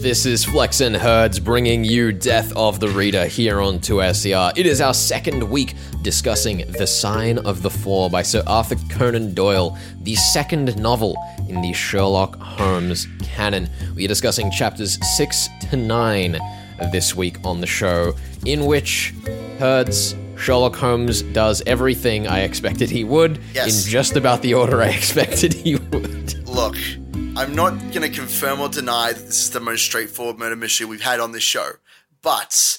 This is Flex and Herds bringing you Death of the Reader here on 2SER. It is our second week discussing The Sign of the Four by Sir Arthur Conan Doyle, the second novel in the Sherlock Holmes canon. We are discussing chapters 6 to 9 this week on the show, in which Herds Sherlock Holmes does everything I expected he would Yes. in just about the order I expected he would. Look, I'm not going to confirm or deny that this is the most straightforward murder mystery we've had on this show, but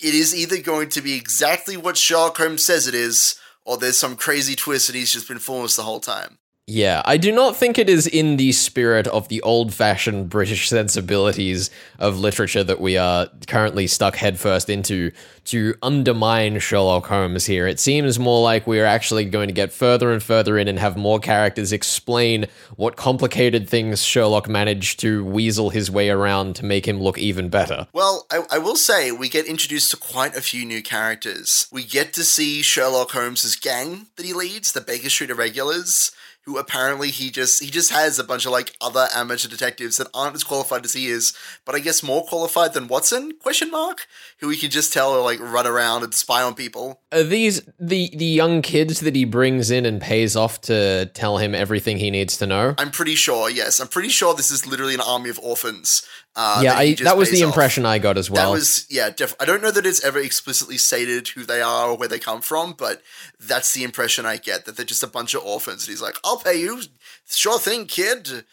it is either going to be exactly what Sherlock Holmes says it is, or there's some crazy twist and he's just been fooling us the whole time. Yeah, I do not think it is in the spirit of the old fashioned British sensibilities of literature that we are currently stuck headfirst into to undermine Sherlock Holmes here. It seems more like we are actually going to get further and further in and have more characters explain what complicated things Sherlock managed to weasel his way around to make him look even better. Well, I, I will say we get introduced to quite a few new characters. We get to see Sherlock Holmes's gang that he leads, the Baker Street Irregulars, who apparently he just he just has a bunch of like other amateur detectives that aren't as qualified as he is, but I guess more qualified than Watson? Question mark? Who he can just tell to like run around and spy on people. Are these the the young kids that he brings in and pays off to tell him everything he needs to know? I'm pretty sure. Yes, I'm pretty sure this is literally an army of orphans. Uh, yeah, he I, that was the off. impression I got as well. That was yeah. Def- I don't know that it's ever explicitly stated who they are or where they come from, but that's the impression I get that they're just a bunch of orphans. And he's like, "I'll pay you, sure thing, kid."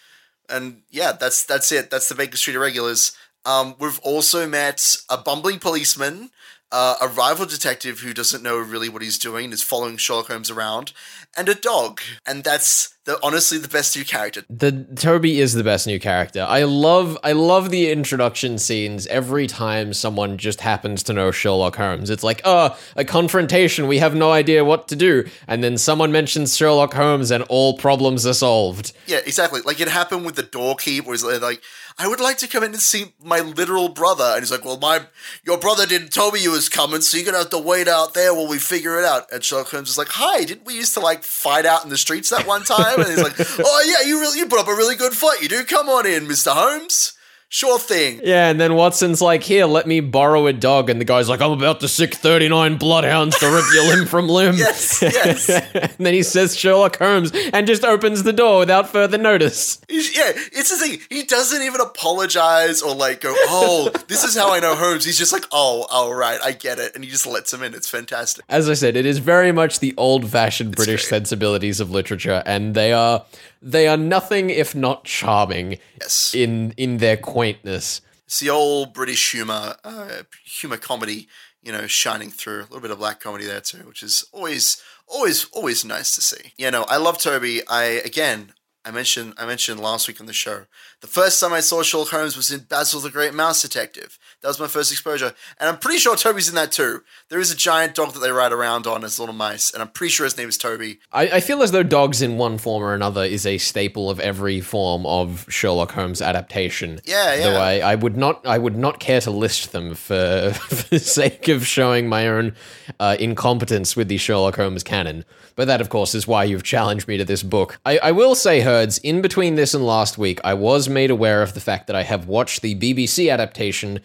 And yeah, that's that's it. That's the Baker Street Irregulars. Um, we've also met a bumbling policeman, uh, a rival detective who doesn't know really what he's doing is following Sherlock Holmes around, and a dog. And that's the honestly the best new character. The Toby is the best new character. I love I love the introduction scenes every time someone just happens to know Sherlock Holmes. It's like, "Oh, a confrontation, we have no idea what to do." And then someone mentions Sherlock Holmes and all problems are solved. Yeah, exactly. Like it happened with the doorkeeper where he's like, "I would like to come in and see my literal brother," and he's like, "Well, my your brother didn't tell me you was coming, so you're gonna have to wait out there while we figure it out." And Sherlock Holmes is like, "Hi, didn't we used to like fight out in the streets that one time?" And he's like, "Oh yeah, you really you put up a really good fight, you do. Come on in, Mister Holmes. Sure thing." Yeah, and then Watson's like, "Here, let me borrow a dog." And the guy's like, "I'm about to sick 39 bloodhounds to rip your limb from limb." Yes, yes. and then he says Sherlock Holmes and just opens the door without further notice. He's- yeah, it's the thing. He doesn't even apologize or like go, "Oh, this is how I know Holmes." He's just like, "Oh, all right, I get it," and he just lets him in. It's fantastic. As I said, it is very much the old-fashioned British great. sensibilities of literature, and they are they are nothing if not charming Yes. in in their quaintness. It's the old British humor, uh, humor comedy, you know, shining through. A little bit of black comedy there too, which is always, always, always nice to see. You know, I love Toby. I again, I mentioned, I mentioned last week on the show. The first time I saw Sherlock Holmes was in Basil the Great Mouse Detective. That was my first exposure, and I'm pretty sure Toby's in that too. There is a giant dog that they ride around on as little mice, and I'm pretty sure his name is Toby. I, I feel as though dogs in one form or another is a staple of every form of Sherlock Holmes adaptation. Yeah, yeah. Though I, I would not I would not care to list them for, for the sake of showing my own uh, incompetence with the Sherlock Holmes canon. But that, of course, is why you've challenged me to this book. I, I will say, Herds, in between this and last week, I was made aware of the fact that I have watched the BBC adaptation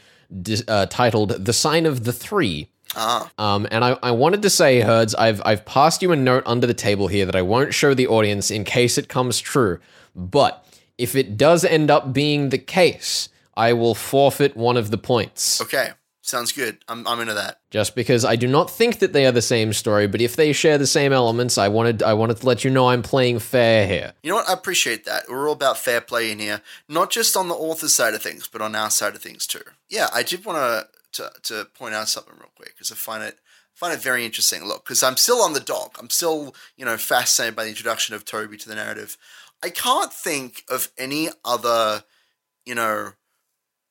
uh, titled "The Sign of the Three. Ah, Um, and I, I wanted to say, Herds, I've I've passed you a note under the table here that I won't show the audience in case it comes true. But if it does end up being the case, I will forfeit one of the points. okay, sounds good. I'm, I'm into that. Just because I do not think that they are the same story, but if they share the same elements, I wanted I wanted to let you know I'm playing fair here. You know what? I appreciate that. We're all about fair play in here, not just on the author's side of things, but on our side of things too. Yeah, I did want to to point out something real quick because I find it find it very interesting. Look, because I'm still on the dog. I'm still you know fascinated by the introduction of Toby to the narrative. I can't think of any other you know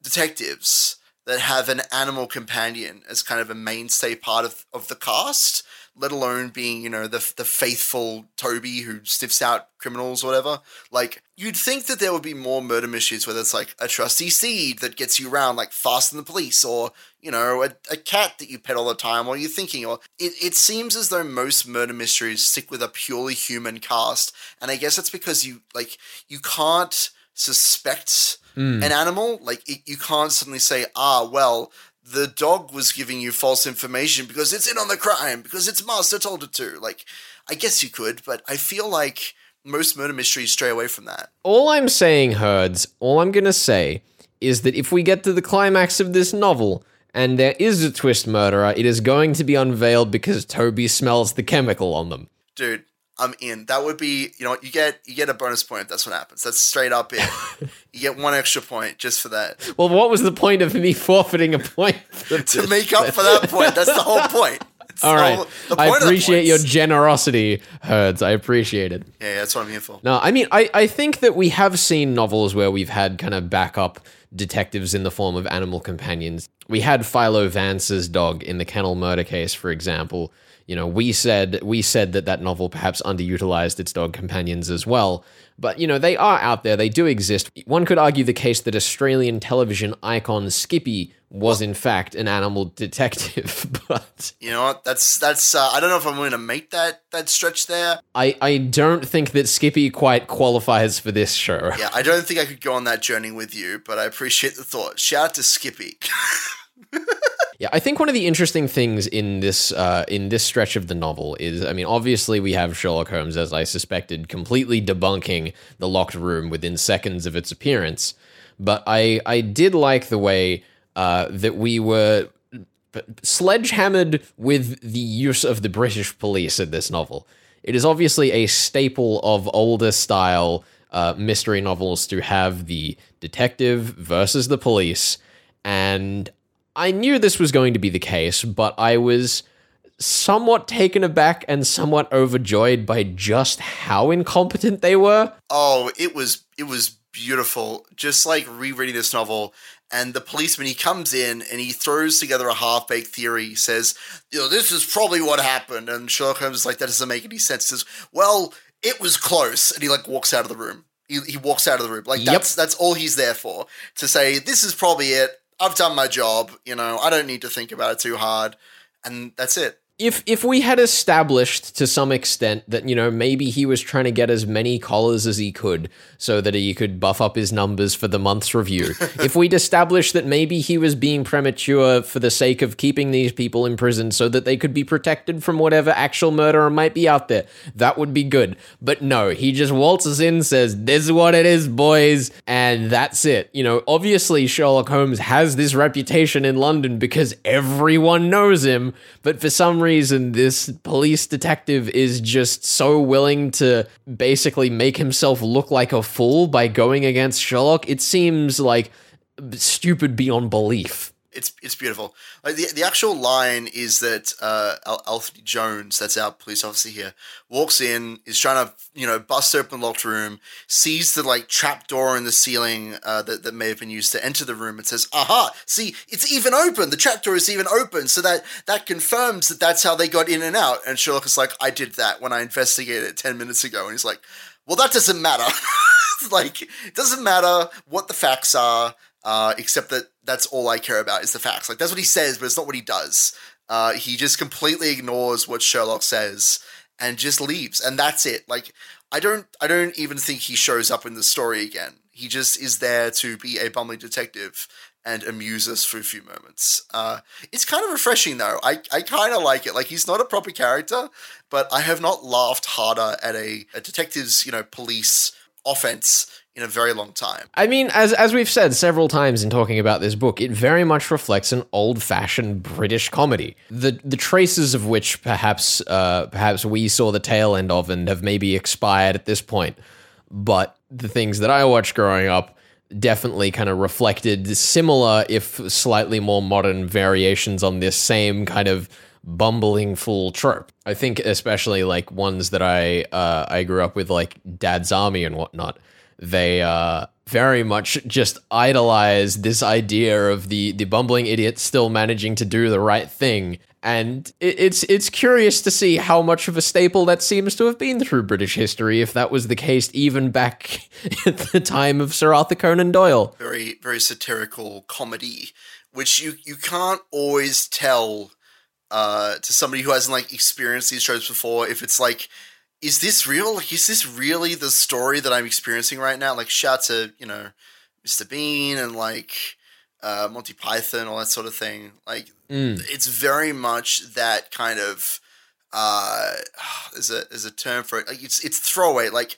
detectives that have an animal companion as kind of a mainstay part of, of the cast, let alone being, you know, the the faithful Toby who sniffs out criminals or whatever. Like, you'd think that there would be more murder mysteries, whether it's like a trusty seed that gets you around, like Fast and the Police, or, you know, a, a cat that you pet all the time while you're thinking. Or it, it seems as though most murder mysteries stick with a purely human cast. And I guess it's because you like you can't suspect an animal. Like it, you can't suddenly say, ah, well, the dog was giving you false information because it's in on the crime because its master told it to. Like, I guess you could, but I feel like most murder mysteries stray away from that. All I'm saying, Herds, all I'm gonna say is that if we get to the climax of this novel and there is a twist murderer, it is going to be unveiled because Toby smells the chemical on them. Dude, I'm in. That would be, you know, you get you get a bonus point if that's what happens. That's straight up it. you get one extra point just for that Well, what was the point of me forfeiting a point to make up for that point. That's the whole point. It's All the right, whole- I appreciate your generosity, Herds. I appreciate it. Yeah, yeah, that's what I'm here for. No, I mean, I, I think that we have seen novels where we've had kind of backup detectives in the form of animal companions. We had Philo Vance's dog in the kennel murder case, for example. You know, we said we said that that novel perhaps underutilized its dog companions as well. But you know, they are out there. They do exist. One could argue the case that Australian television icon Skippy was in fact an animal detective, but You know what? That's that's. Uh, I don't know if I'm willing to make that that stretch there. I I don't think that Skippy quite qualifies for this show. Yeah, I don't think I could go on that journey with you, but I appreciate the thought. Shout out to Skippy. Yeah, I think one of the interesting things in this uh, in this stretch of the novel is, I mean, obviously we have Sherlock Holmes, as I suspected, completely debunking the locked room within seconds of its appearance. But I I did like the way uh, that we were sledgehammered with the use of the British police in this novel. It is obviously a staple of older style uh, mystery novels to have the detective versus the police, and I knew this was going to be the case, but I was somewhat taken aback and somewhat overjoyed by just how incompetent they were. Oh, it was it was beautiful. Just like rereading this novel, and the policeman he comes in and he throws together a half baked theory. He says, "You know, this is probably what happened." And Sherlock Holmes is like, "That doesn't make any sense." He says, "Well, it was close," and he like walks out of the room. He, he walks out of the room. Like Yep. that's that's all he's there for to say, "This is probably it. I've done my job. You know, I don't need to think about it too hard." And that's it. If if we had established to some extent that you know maybe he was trying to get as many collars as he could so that he could buff up his numbers for the month's review if we'd established that maybe he was being premature for the sake of keeping these people in prison so that they could be protected from whatever actual murderer might be out there that would be good. But no he just waltzes in says this is what it is boys and that's it. You know obviously Sherlock Holmes has this reputation in London because everyone knows him but for some reason this police detective is just so willing to basically make himself look like a fool by going against Sherlock it seems like stupid beyond belief it's it's beautiful. Like the the actual line is that uh, Jones, that's our police officer here, walks in, is trying to you know bust open the locked room, sees the like trap door in the ceiling uh, that that may have been used to enter the room, and says, "Aha! See, it's even open. The trap door is even open, so that that confirms that that's how they got in and out." And Sherlock is like, "I did that when I investigated it ten minutes ago," and he's like, "Well, that doesn't matter." Like it doesn't matter what the facts are, uh, except that that's all I care about is the facts. Like that's what he says, but it's not what he does. Uh, he just completely ignores what Sherlock says and just leaves, and that's it. Like I don't, I don't even think he shows up in the story again. He just is there to be a bumbling detective and amuse us for a few moments. Uh, it's kind of refreshing though. I, I kind of like it. Like he's not a proper character, but I have not laughed harder at a, a detective's, you know, police offense in a very long time. I mean, as as we've said several times in talking about this book, it very much reflects an old-fashioned British comedy. The the traces of which perhaps uh, perhaps we saw the tail end of and have maybe expired at this point. But the things that I watched growing up definitely kind of reflected similar, if slightly more modern variations on this same kind of bumbling fool trope. I think especially like ones that I uh, I grew up with, like Dad's Army and whatnot. They uh, very much just idolize this idea of the the bumbling idiot still managing to do the right thing. And it, it's it's curious to see how much of a staple that seems to have been through British history, if that was the case even back at the time of Sir Arthur Conan Doyle. Very, very satirical comedy, which you you can't always tell uh, to somebody who hasn't like experienced these tropes before if it's like is this real? Like, is this really the story that I'm experiencing right now? Like, shout to you know, Mr. Bean and like uh, Monty Python, all that sort of thing. Like, Mm. it's very much that kind of uh there's a there's a term for it like it's it's throwaway like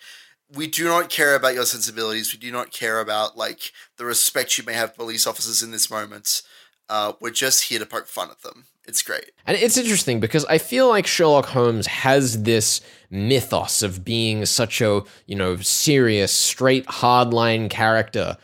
we do not care about your sensibilities we do not care about like the respect you may have police officers in this moment uh we're just here to poke fun at them it's great And it's interesting because I feel like Sherlock Holmes has this mythos of being such a, you know, serious, straight, hardline character.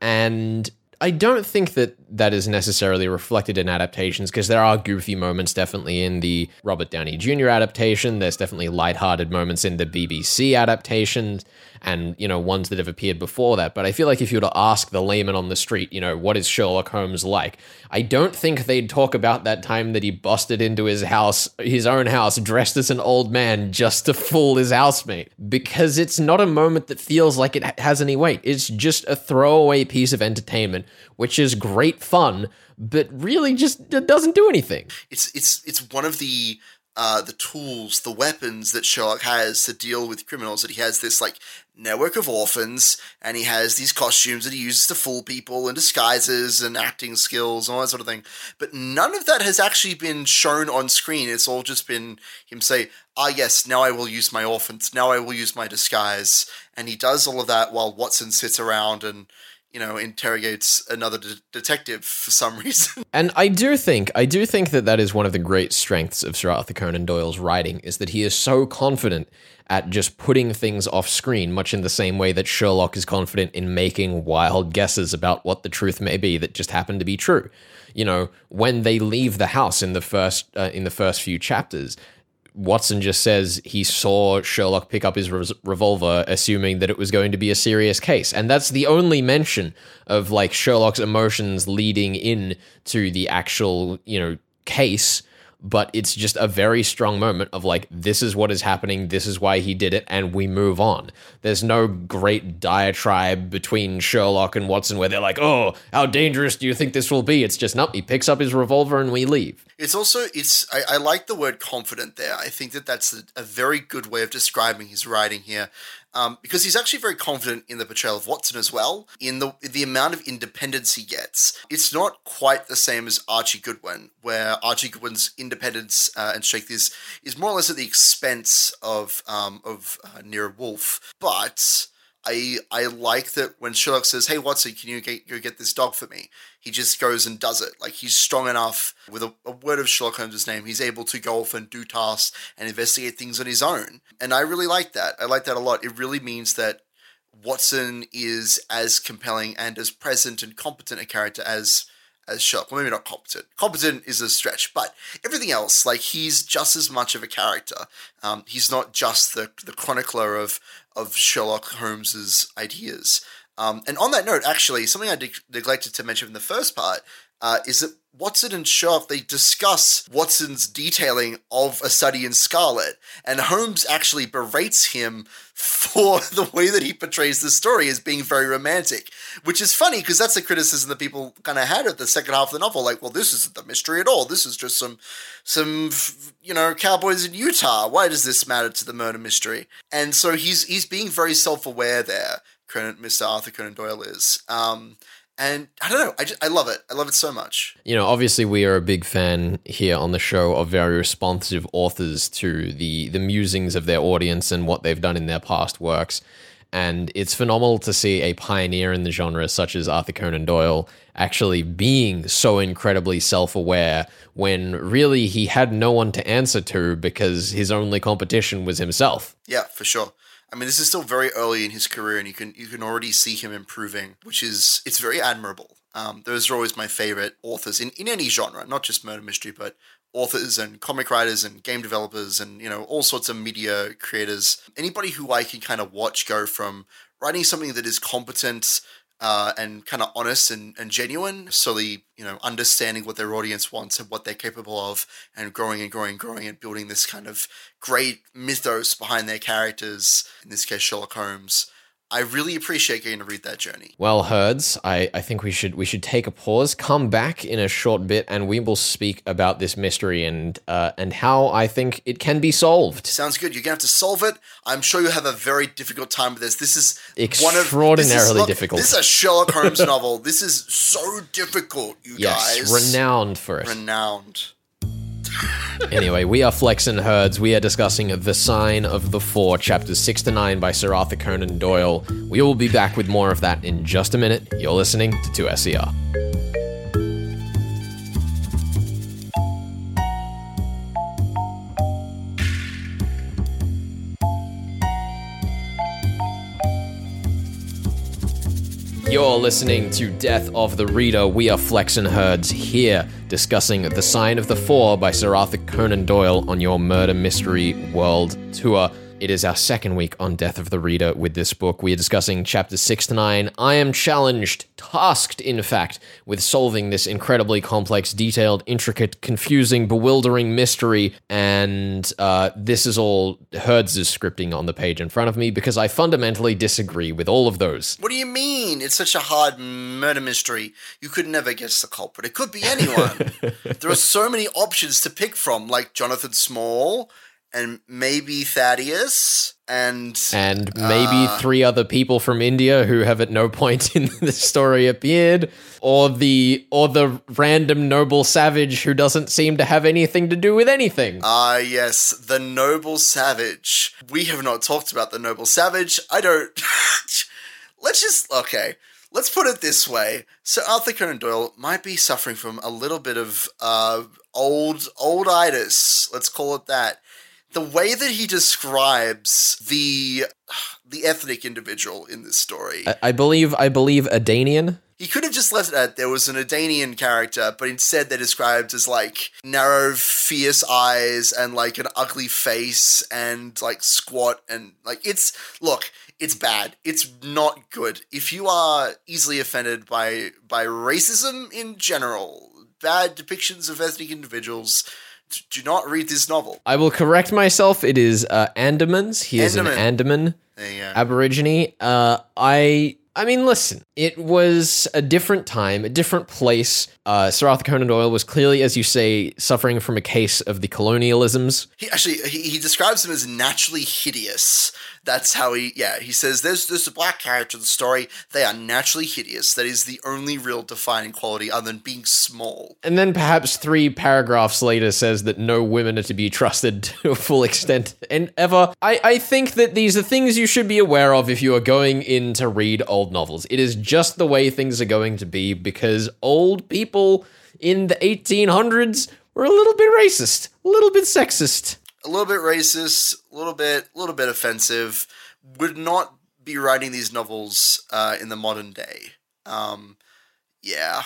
And I don't think that that is necessarily reflected in adaptations because there are goofy moments definitely in the Robert Downey Jr. adaptation. There's definitely lighthearted moments in the BBC adaptations and, you know, ones that have appeared before that. But I feel like if you were to ask the layman on the street, you know, what is Sherlock Holmes like? I don't think they'd talk about that time that he busted into his house, his own house, dressed as an old man just to fool his housemate because it's not a moment that feels like it has any weight. It's just a throwaway piece of entertainment, which is great fun, but really just doesn't do anything. it's it's it's one of the uh, the tools, the weapons that Sherlock has to deal with criminals. That he has this like network of orphans, and he has these costumes that he uses to fool people, and disguises, and acting skills, and all that sort of thing. But none of that has actually been shown on screen. It's all just been him say, "Ah, yes, now I will use my orphans. Now I will use my disguise," and he does all of that while Watson sits around and. You know, interrogates another de- detective for some reason. And I do think, I do think that that is one of the great strengths of Sir Arthur Conan Doyle's writing is that he is so confident at just putting things off screen, much in the same way that Sherlock is confident in making wild guesses about what the truth may be that just happen to be true. You know, when they leave the house in the first uh, in the first few chapters, Watson just says he saw Sherlock pick up his res- revolver, assuming that it was going to be a serious case, and that's the only mention of like Sherlock's emotions leading in to the actual, you know, case. But it's just a very strong moment of like, this is what is happening, this is why he did it, and we move on. There's no great diatribe between Sherlock and Watson where they're like, oh, how dangerous do you think this will be? It's just, nope, he picks up his revolver and we leave. It's also it's I, I like the word confident there. I think that that's a, a very good way of describing his writing here, um, because he's actually very confident in the portrayal of Watson as well. In the the amount of independence he gets, it's not quite the same as Archie Goodwin, where Archie Goodwin's independence uh, and strength is is more or less at the expense of um, of uh, Nero Wolfe, but. I I like that when Sherlock says, "Hey Watson, can you get, go get this dog for me?" He just goes and does it. Like he's strong enough with a, a word of Sherlock Holmes' name. He's able to go off and do tasks and investigate things on his own. And I really like that. I like that a lot. It really means that Watson is as compelling and as present and competent a character as as Sherlock. Well, maybe not competent. Competent is a stretch, but everything else, like he's just as much of a character. Um, he's not just the the chronicler of of Sherlock Holmes's ideas. Um, and on that note, actually, something I de- neglected to mention in the first part uh, is that Watson and Sherlock they discuss Watson's detailing of a study in Scarlet, and Holmes actually berates him for the way that he portrays the story as being very romantic, which is funny because that's the criticism that people kind of had at the second half of the novel. Like, well, this isn't the mystery at all. This is just some, some, you know, cowboys in Utah. Why does this matter to the murder mystery? And so he's he's being very self aware there. Mr. Arthur Conan Doyle is. Um, and I don't know. I, just, I love it. I love it so much. You know, obviously, we are a big fan here on the show of very responsive authors to the the musings of their audience and what they've done in their past works. And it's phenomenal to see a pioneer in the genre such as Arthur Conan Doyle actually being so incredibly self aware when really he had no one to answer to because his only competition was himself. Yeah, for sure. I mean, this is still very early in his career, and you can you can already see him improving, which is it's very admirable. Um, those are always my favorite authors in, in any genre, not just murder mystery, but authors and comic writers and game developers and you know all sorts of media creators. Anybody who I can kind of watch go from writing something that is competent uh, and kind of honest and, and genuine, solely you know understanding what their audience wants and what they're capable of, and growing and growing and growing and building this kind of great mythos behind their characters. In this case, Sherlock Holmes. I really appreciate getting to read that journey. Well, herds, I, I think we should we should take a pause, come back in a short bit, and we will speak about this mystery and uh, and how I think it can be solved. Sounds good. You're gonna have to solve it. I'm sure you'll have a very difficult time with this. This is one of Extraordinarily this is, look, difficult. This is a Sherlock Holmes novel. This is so difficult, you Yes, guys. renowned for it. Renowned. Anyway, we are Flex and Herds. We are discussing The Sign of the Four, chapters 6 to 9 by Sir Arthur Conan Doyle. We will be back with more of that in just a minute. You're listening to 2SER. You're listening to Death of the Reader. We are Flex and Herds here discussing The Sign of the Four by Sir Arthur Conan Doyle on your Murder Mystery World Tour. It is our second week on Death of the Reader with this book. We are discussing chapters 6 to 9. I am challenged, tasked, in fact, with solving this incredibly complex, detailed, intricate, confusing, bewildering mystery. And uh, this is all Herds' scripting on the page in front of me because I fundamentally disagree with all of those. What do you mean? It's such a hard murder mystery. You could never guess the culprit. It could be anyone. there are so many options to pick from, like Jonathan Small and maybe Thaddeus and and maybe three other people from India who have at no point in the story appeared, or the or the random noble savage who doesn't seem to have anything to do with anything. Ah, yes, the noble savage. We have not talked about the noble savage. I don't. Let's just okay. Let's put it this way: Sir Arthur Conan Doyle might be suffering from a little bit of uh, old olditis. Let's call it that. The way that he describes the the ethnic individual in this story, I, I believe I believe Adanian. he could have just left it at there was an Adanian character, but instead they're described as like narrow, fierce eyes and like an ugly face and like squat and like it's look, it's bad. It's not good. If you are easily offended by by racism in general, bad depictions of ethnic individuals, do not read this novel. I will correct myself. It is uh, Andamans. He is an Andaman. Andaman. There you go. Aborigine. Uh, I. I mean, listen. It was a different time, a different place. Uh, Sir Arthur Conan Doyle was clearly, as you say, suffering from a case of the colonialisms. He actually he, he describes him as naturally hideous. That's how he yeah, he says there's there's a black character in the story. They are naturally hideous. That is the only real defining quality other than being small. And then perhaps three paragraphs later says that no women are to be trusted to a full extent and ever. I, I think that these are things you should be aware of if you are going in to read old novels. It is just the way things are going to be because old people in the 1800s were a little bit racist, a little bit sexist. A little bit racist, a little bit a little bit offensive. Would not be writing these novels uh, in the modern day. Um, yeah.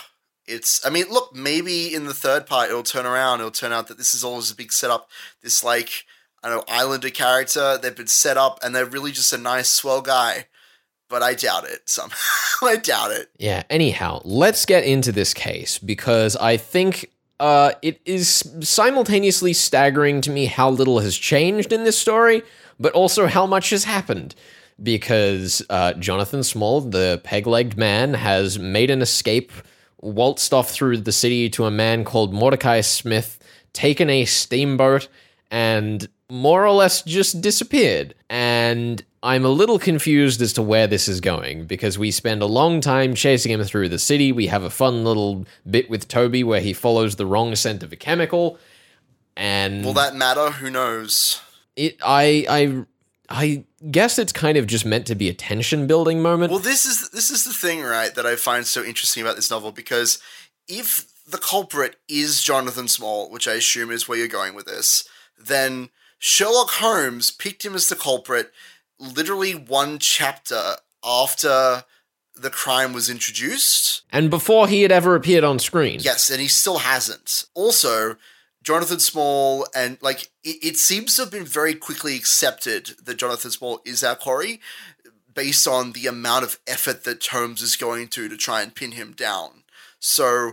It's I mean, look, maybe in the third part it'll turn around, it'll turn out that this is all just a big setup. This like I don't know, Islander character, they've been set up and they're really just a nice, swell guy. But I doubt it. Somehow. I doubt it. Yeah, anyhow, let's get into this case because I think uh, it is simultaneously staggering to me how little has changed in this story, but also how much has happened. Because uh, Jonathan Small, the peg legged man, has made an escape, waltzed off through the city to a man called Mordecai Smith, taken a steamboat, and more or less just disappeared. And I'm a little confused as to where this is going because we spend a long time chasing him through the city. We have a fun little bit with Toby where he follows the wrong scent of a chemical. And Will that matter? Who knows? it I I I guess it's kind of just meant to be a tension building moment. Well, this is this is the thing, right, that I find so interesting about this novel because if the culprit is Jonathan Small, which I assume is where you're going with this, then Sherlock Holmes picked him as the culprit literally one chapter after the crime was introduced. and before he had ever appeared on screen. Yes, and he still hasn't. Also, Jonathan Small and like it, it seems to have been very quickly accepted that Jonathan Small is our quarry based on the amount of effort that Holmes is going to to try and pin him down. So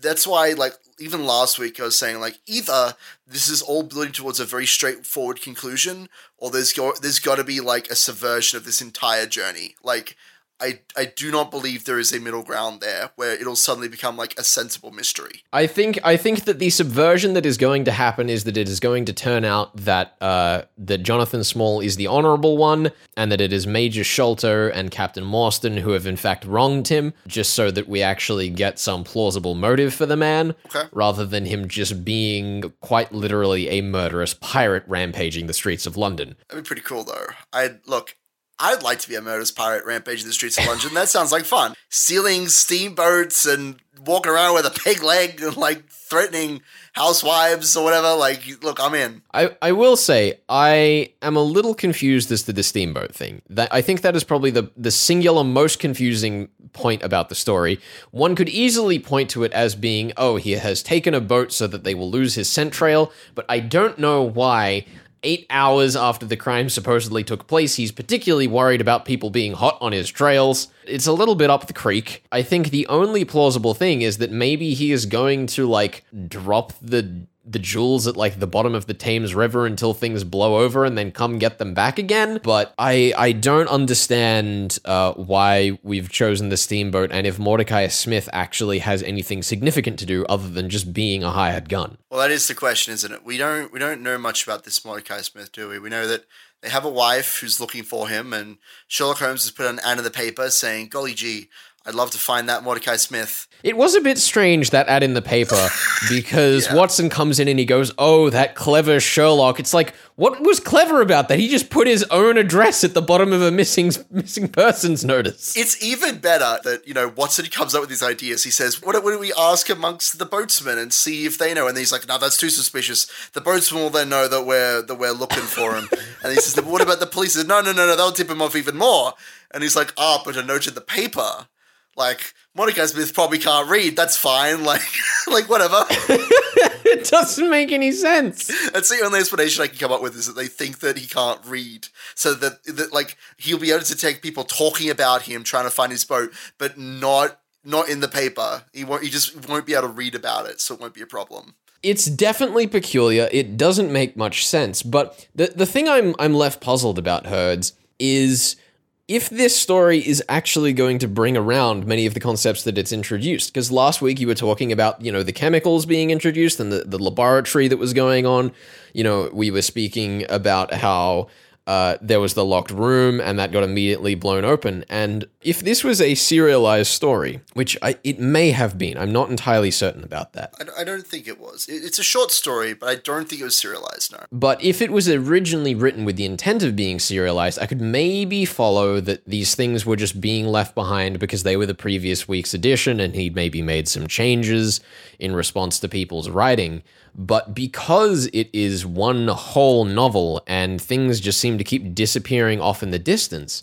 that's why like even last week I was saying like either this is all building towards a very straightforward conclusion, or there's go- there's got to be like a subversion of this entire journey. Like I I do not believe there is a middle ground there where it'll suddenly become like a sensible mystery. I think I think that the subversion that is going to happen is that it is going to turn out that uh, that Jonathan Small is the honorable one, and that it is Major Sholto and Captain Morstan who have in fact wronged him, just so that we actually get some plausible motive for the man, Okay. rather than him just being quite literally a murderous pirate rampaging the streets of London. That'd be pretty cool though. I'd look. I'd like to be a murderous pirate rampaging the streets of London. that sounds like fun. Stealing steamboats and walking around with a pig leg and like threatening housewives or whatever. Like, look, I'm in. I, I will say I am a little confused as to the steamboat thing. That I think that is probably the the singular most confusing point about the story. One could easily point to it as being, oh, he has taken a boat so that they will lose his scent trail, but I don't know why. Eight hours after the crime supposedly took place, he's particularly worried about people being hot on his trails. It's a little bit up the creek. I think the only plausible thing is that maybe he is going to, like, drop the the jewels at like the bottom of the Thames River until things blow over and then come get them back again. But I I don't understand uh, why we've chosen the steamboat and if Mordecai Smith actually has anything significant to do other than just being a hired gun. Well, that is the question, isn't it? We don't we don't know much about this Mordecai Smith, do we? We know that they have a wife who's looking for him, and Sherlock Holmes has put an ad in the paper saying, "Golly gee, I'd love to find that Mordecai Smith." It was a bit strange that ad in the paper because Yeah. Watson comes in and he goes, "Oh, that clever Sherlock." It's like, what was clever about that? He just put his own address at the bottom of a missing missing persons notice. It's even better that you know Watson comes up with these ideas. He says, "What, what do we ask amongst the boatsmen and see if they know?" And he's like, "No, that's too suspicious. The boatsmen will then know that we're that we're looking for him." and he says, "What about the police?" He says, "No, no, no, no. They'll tip him off even more." And he's like, "Ah, but a note in the paper." Like Mordecai Smith probably can't read. That's fine. Like, like whatever. it doesn't make any sense. That's the only explanation I can come up with is that they think that he can't read, so that that like he'll be able to take people talking about him trying to find his boat, but not not in the paper. He won't. He just won't be able to read about it, so it won't be a problem. It's definitely peculiar. It doesn't make much sense. But the the thing I'm I'm left puzzled about herds is if this story is actually going to bring around many of the concepts that it's introduced. Because last week you were talking about, you know, the chemicals being introduced and the, the laboratory that was going on. You know, we were speaking about how uh, there was the locked room and that got immediately blown open. And if this was a serialized story, which I, it may have been, I'm not entirely certain about that. I, I don't think it was. It, it's a short story, but I don't think it was serialized. No. But if it was originally written with the intent of being serialized, I could maybe follow that these things were just being left behind because they were the previous week's edition and he'd maybe made some changes in response to people's writing. But because it is one whole novel and things just seem to keep disappearing off in the distance,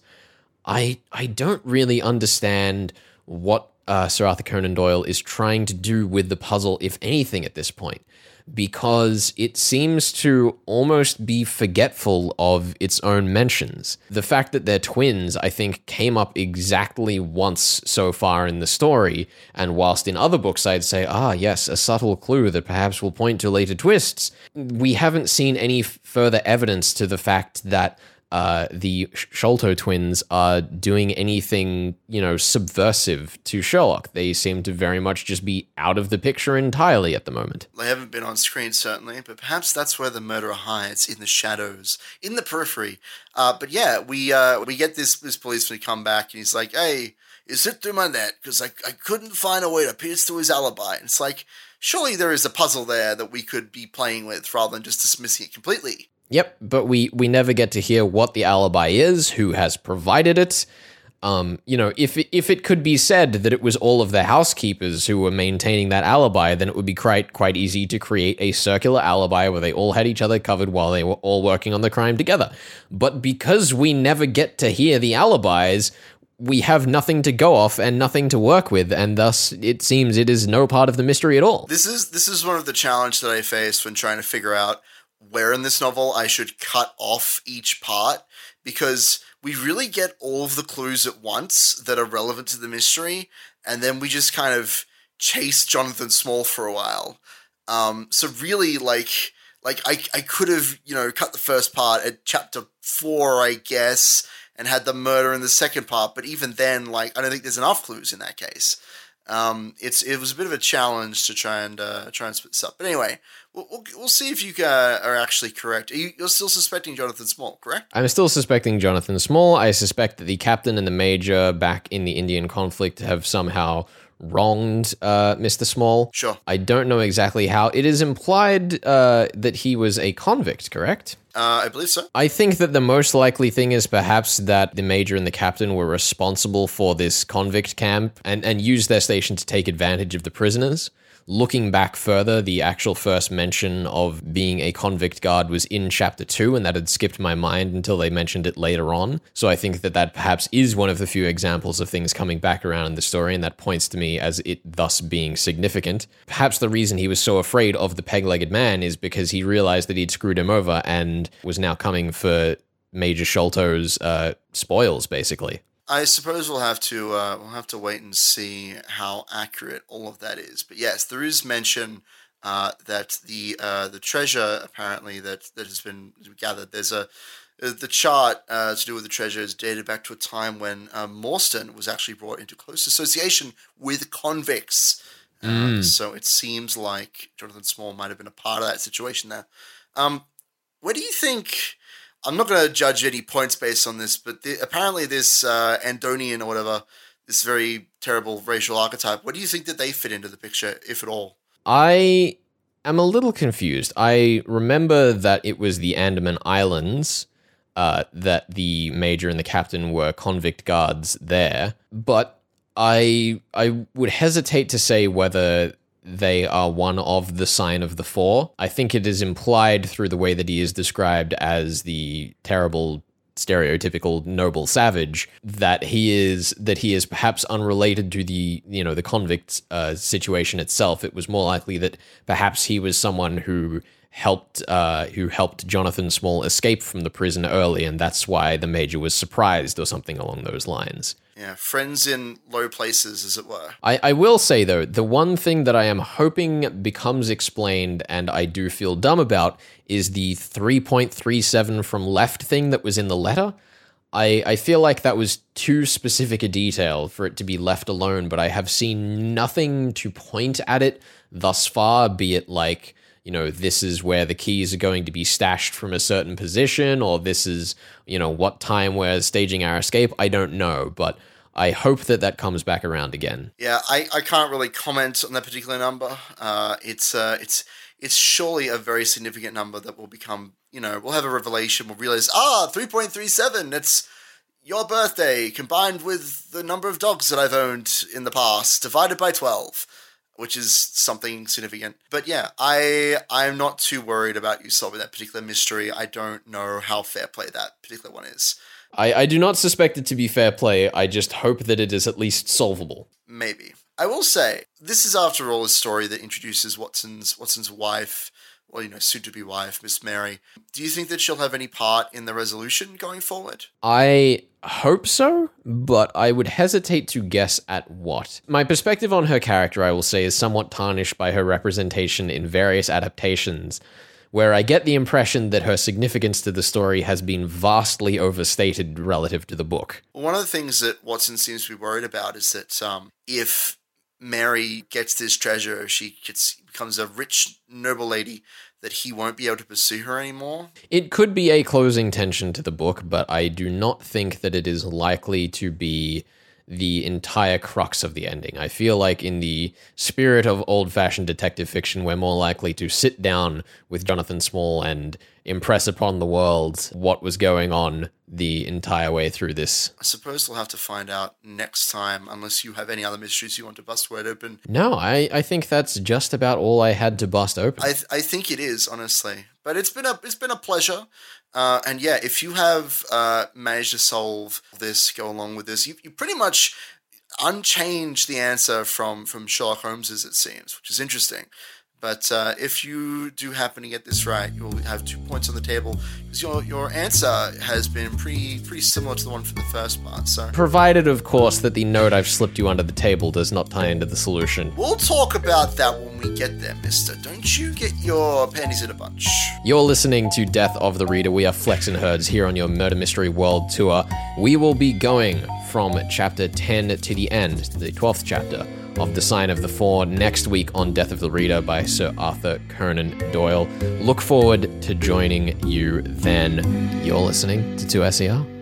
I I don't really understand what uh, Sir Arthur Conan Doyle is trying to do with the puzzle, if anything, at this point, because it seems to almost be forgetful of its own mentions. The fact that they're twins, I think, came up exactly once so far in the story, and whilst in other books I'd say, ah, yes, a subtle clue that perhaps will point to later twists, we haven't seen any further evidence to the fact that uh, the Sholto twins are doing anything, you know, subversive to Sherlock. They seem to very much just be out of the picture entirely at the moment. They haven't been on screen certainly, but perhaps that's where the murderer hides in the shadows, in the periphery. Uh, but yeah, we uh, we get this this policeman come back and he's like, "Hey, is it through my net because I I couldn't find a way to pierce through his alibi." And it's like, surely there is a puzzle there that we could be playing with rather than just dismissing it completely. Yep, but we we never get to hear what the alibi is, who has provided it. Um, you know, if it, if it could be said that it was all of the housekeepers who were maintaining that alibi, then it would be quite quite easy to create a circular alibi where they all had each other covered while they were all working on the crime together. But because we never get to hear the alibis, we have nothing to go off and nothing to work with, and thus it seems it is no part of the mystery at all. This is this is one of the challenge that I face when trying to figure out where in this novel I should cut off each part because we really get all of the clues at once that are relevant to the mystery and then we just kind of chase Jonathan Small for a while. Um, so really, like, like I, I could have, you know, cut the first part at chapter four, I guess, and had the murder in the second part. But even then, like, I don't think there's enough clues in that case. Um, it's it was a bit of a challenge to try and uh, try and split this up. But anyway, we'll, we'll, we'll see if you uh, are actually correct. Are you, you're still suspecting Jonathan Small, correct? I'm still suspecting Jonathan Small. I suspect that the captain and the major back in the Indian conflict have somehow wronged uh, Mr. Small. Sure. I don't know exactly how. It is implied uh, that he was a convict, correct? Uh, I believe so. I think that the most likely thing is perhaps that the major and the captain were responsible for this convict camp and, and used their station to take advantage of the prisoners looking back further, the actual first mention of being a convict guard was in chapter 2, and that had skipped my mind until they mentioned it later on. So I think that that perhaps is one of the few examples of things coming back around in the story, and that points to me as it thus being significant. Perhaps the reason he was so afraid of the peg legged man is because he realized that he'd screwed him over and was now coming for Major Sholto's uh, spoils, basically. I suppose we'll have to uh, we'll have to wait and see how accurate all of that is. But yes, there is mention uh, that the uh, the treasure apparently that that has been gathered. There's a uh, the chart uh, to do with the treasure is dated back to a time when uh, Morstan was actually brought into close association with convicts. Mm. So it seems like Jonathan Small might have been a part of that situation there. Um, where do you think? I'm not going to judge any points based on this, but the, apparently this uh, Andonian or whatever, this very terrible racial archetype, what do you think that they fit into the picture, if at all? I am a little confused. I remember that it was the Andaman Islands uh, that the major and the captain were convict guards there, but I I would hesitate to say whether they are one of the sign of the four. I think it is implied through the way that he is described as the terrible stereotypical noble savage that he is that he is perhaps unrelated to the you know the convict uh, situation itself it was more likely that perhaps he was someone who helped uh, who helped Jonathan Small escape from the prison early, and that's why the major was surprised or something along those lines. Yeah, friends in low places, as it were. I, I will say though, the one thing that I am hoping becomes explained, and I do feel dumb about, is the 3.37 from left thing that was in the letter. I, I feel like that was too specific a detail for it to be left alone, but I have seen nothing to point at it thus far, be it like you know, this is where the keys are going to be stashed from a certain position, or this is, you know, what time we're staging our escape. I don't know, but I hope that that comes back around again. Yeah, I, I can't really comment on that particular number. Uh, it's uh, it's it's surely a very significant number that will become, you know, we'll have a revelation. We'll realize, ah, three point three seven. It's your birthday combined with the number of dogs that I've owned in the past divided by twelve which is something significant. But yeah, I I'm not too worried about you solving that particular mystery. I don't know how fair play that particular one is. I, I do not suspect it to be fair play. I just hope that it is at least solvable. Maybe. I will say, this is after all a story that introduces Watson's Watson's wife, well, you know, soon to be wife, Miss Mary. Do you think that she'll have any part in the resolution going forward? I hope so, but I would hesitate to guess at what. My perspective on her character, I will say, is somewhat tarnished by her representation in various adaptations, where I get the impression that her significance to the story has been vastly overstated relative to the book. One of the things that Watson seems to be worried about is that um, if Mary gets this treasure, she gets becomes a rich noble lady, that he won't be able to pursue her anymore. It could be a closing tension to the book, but I do not think that it is likely to be the entire crux of the ending. I feel like, in the spirit of old fashioned detective fiction, we're more likely to sit down with Jonathan Small and impress upon the world what was going on the entire way through this. I suppose we'll have to find out next time, unless you have any other mysteries you want to bust wide open. No, I, I think that's just about all I had to bust open. I, th- I think it is, honestly. But it's been a it's been a pleasure. Uh, and yeah, if you have uh, managed to solve this, go along with this, you, you pretty much unchanged the answer from from Sherlock Holmes, as it seems, which is interesting. But uh, if you do happen to get this right, you'll have two points on the table because your your answer has been pretty pretty similar to the one from the first part. So Provided, of course, that the note I've slipped you under the table does not tie into the solution. we'll talk about that when we get there, Mister. Don't you get your panties in a bunch? You're listening to Death of the Reader. We are Flex and Herds here on your Murder Mystery World Tour. We will be going from chapter 10 to the end, to the 12th chapter of The Sign of the Four next week on Death of the Reader by Sir Arthur Conan Doyle. Look forward to joining you then. You're listening to 2SER.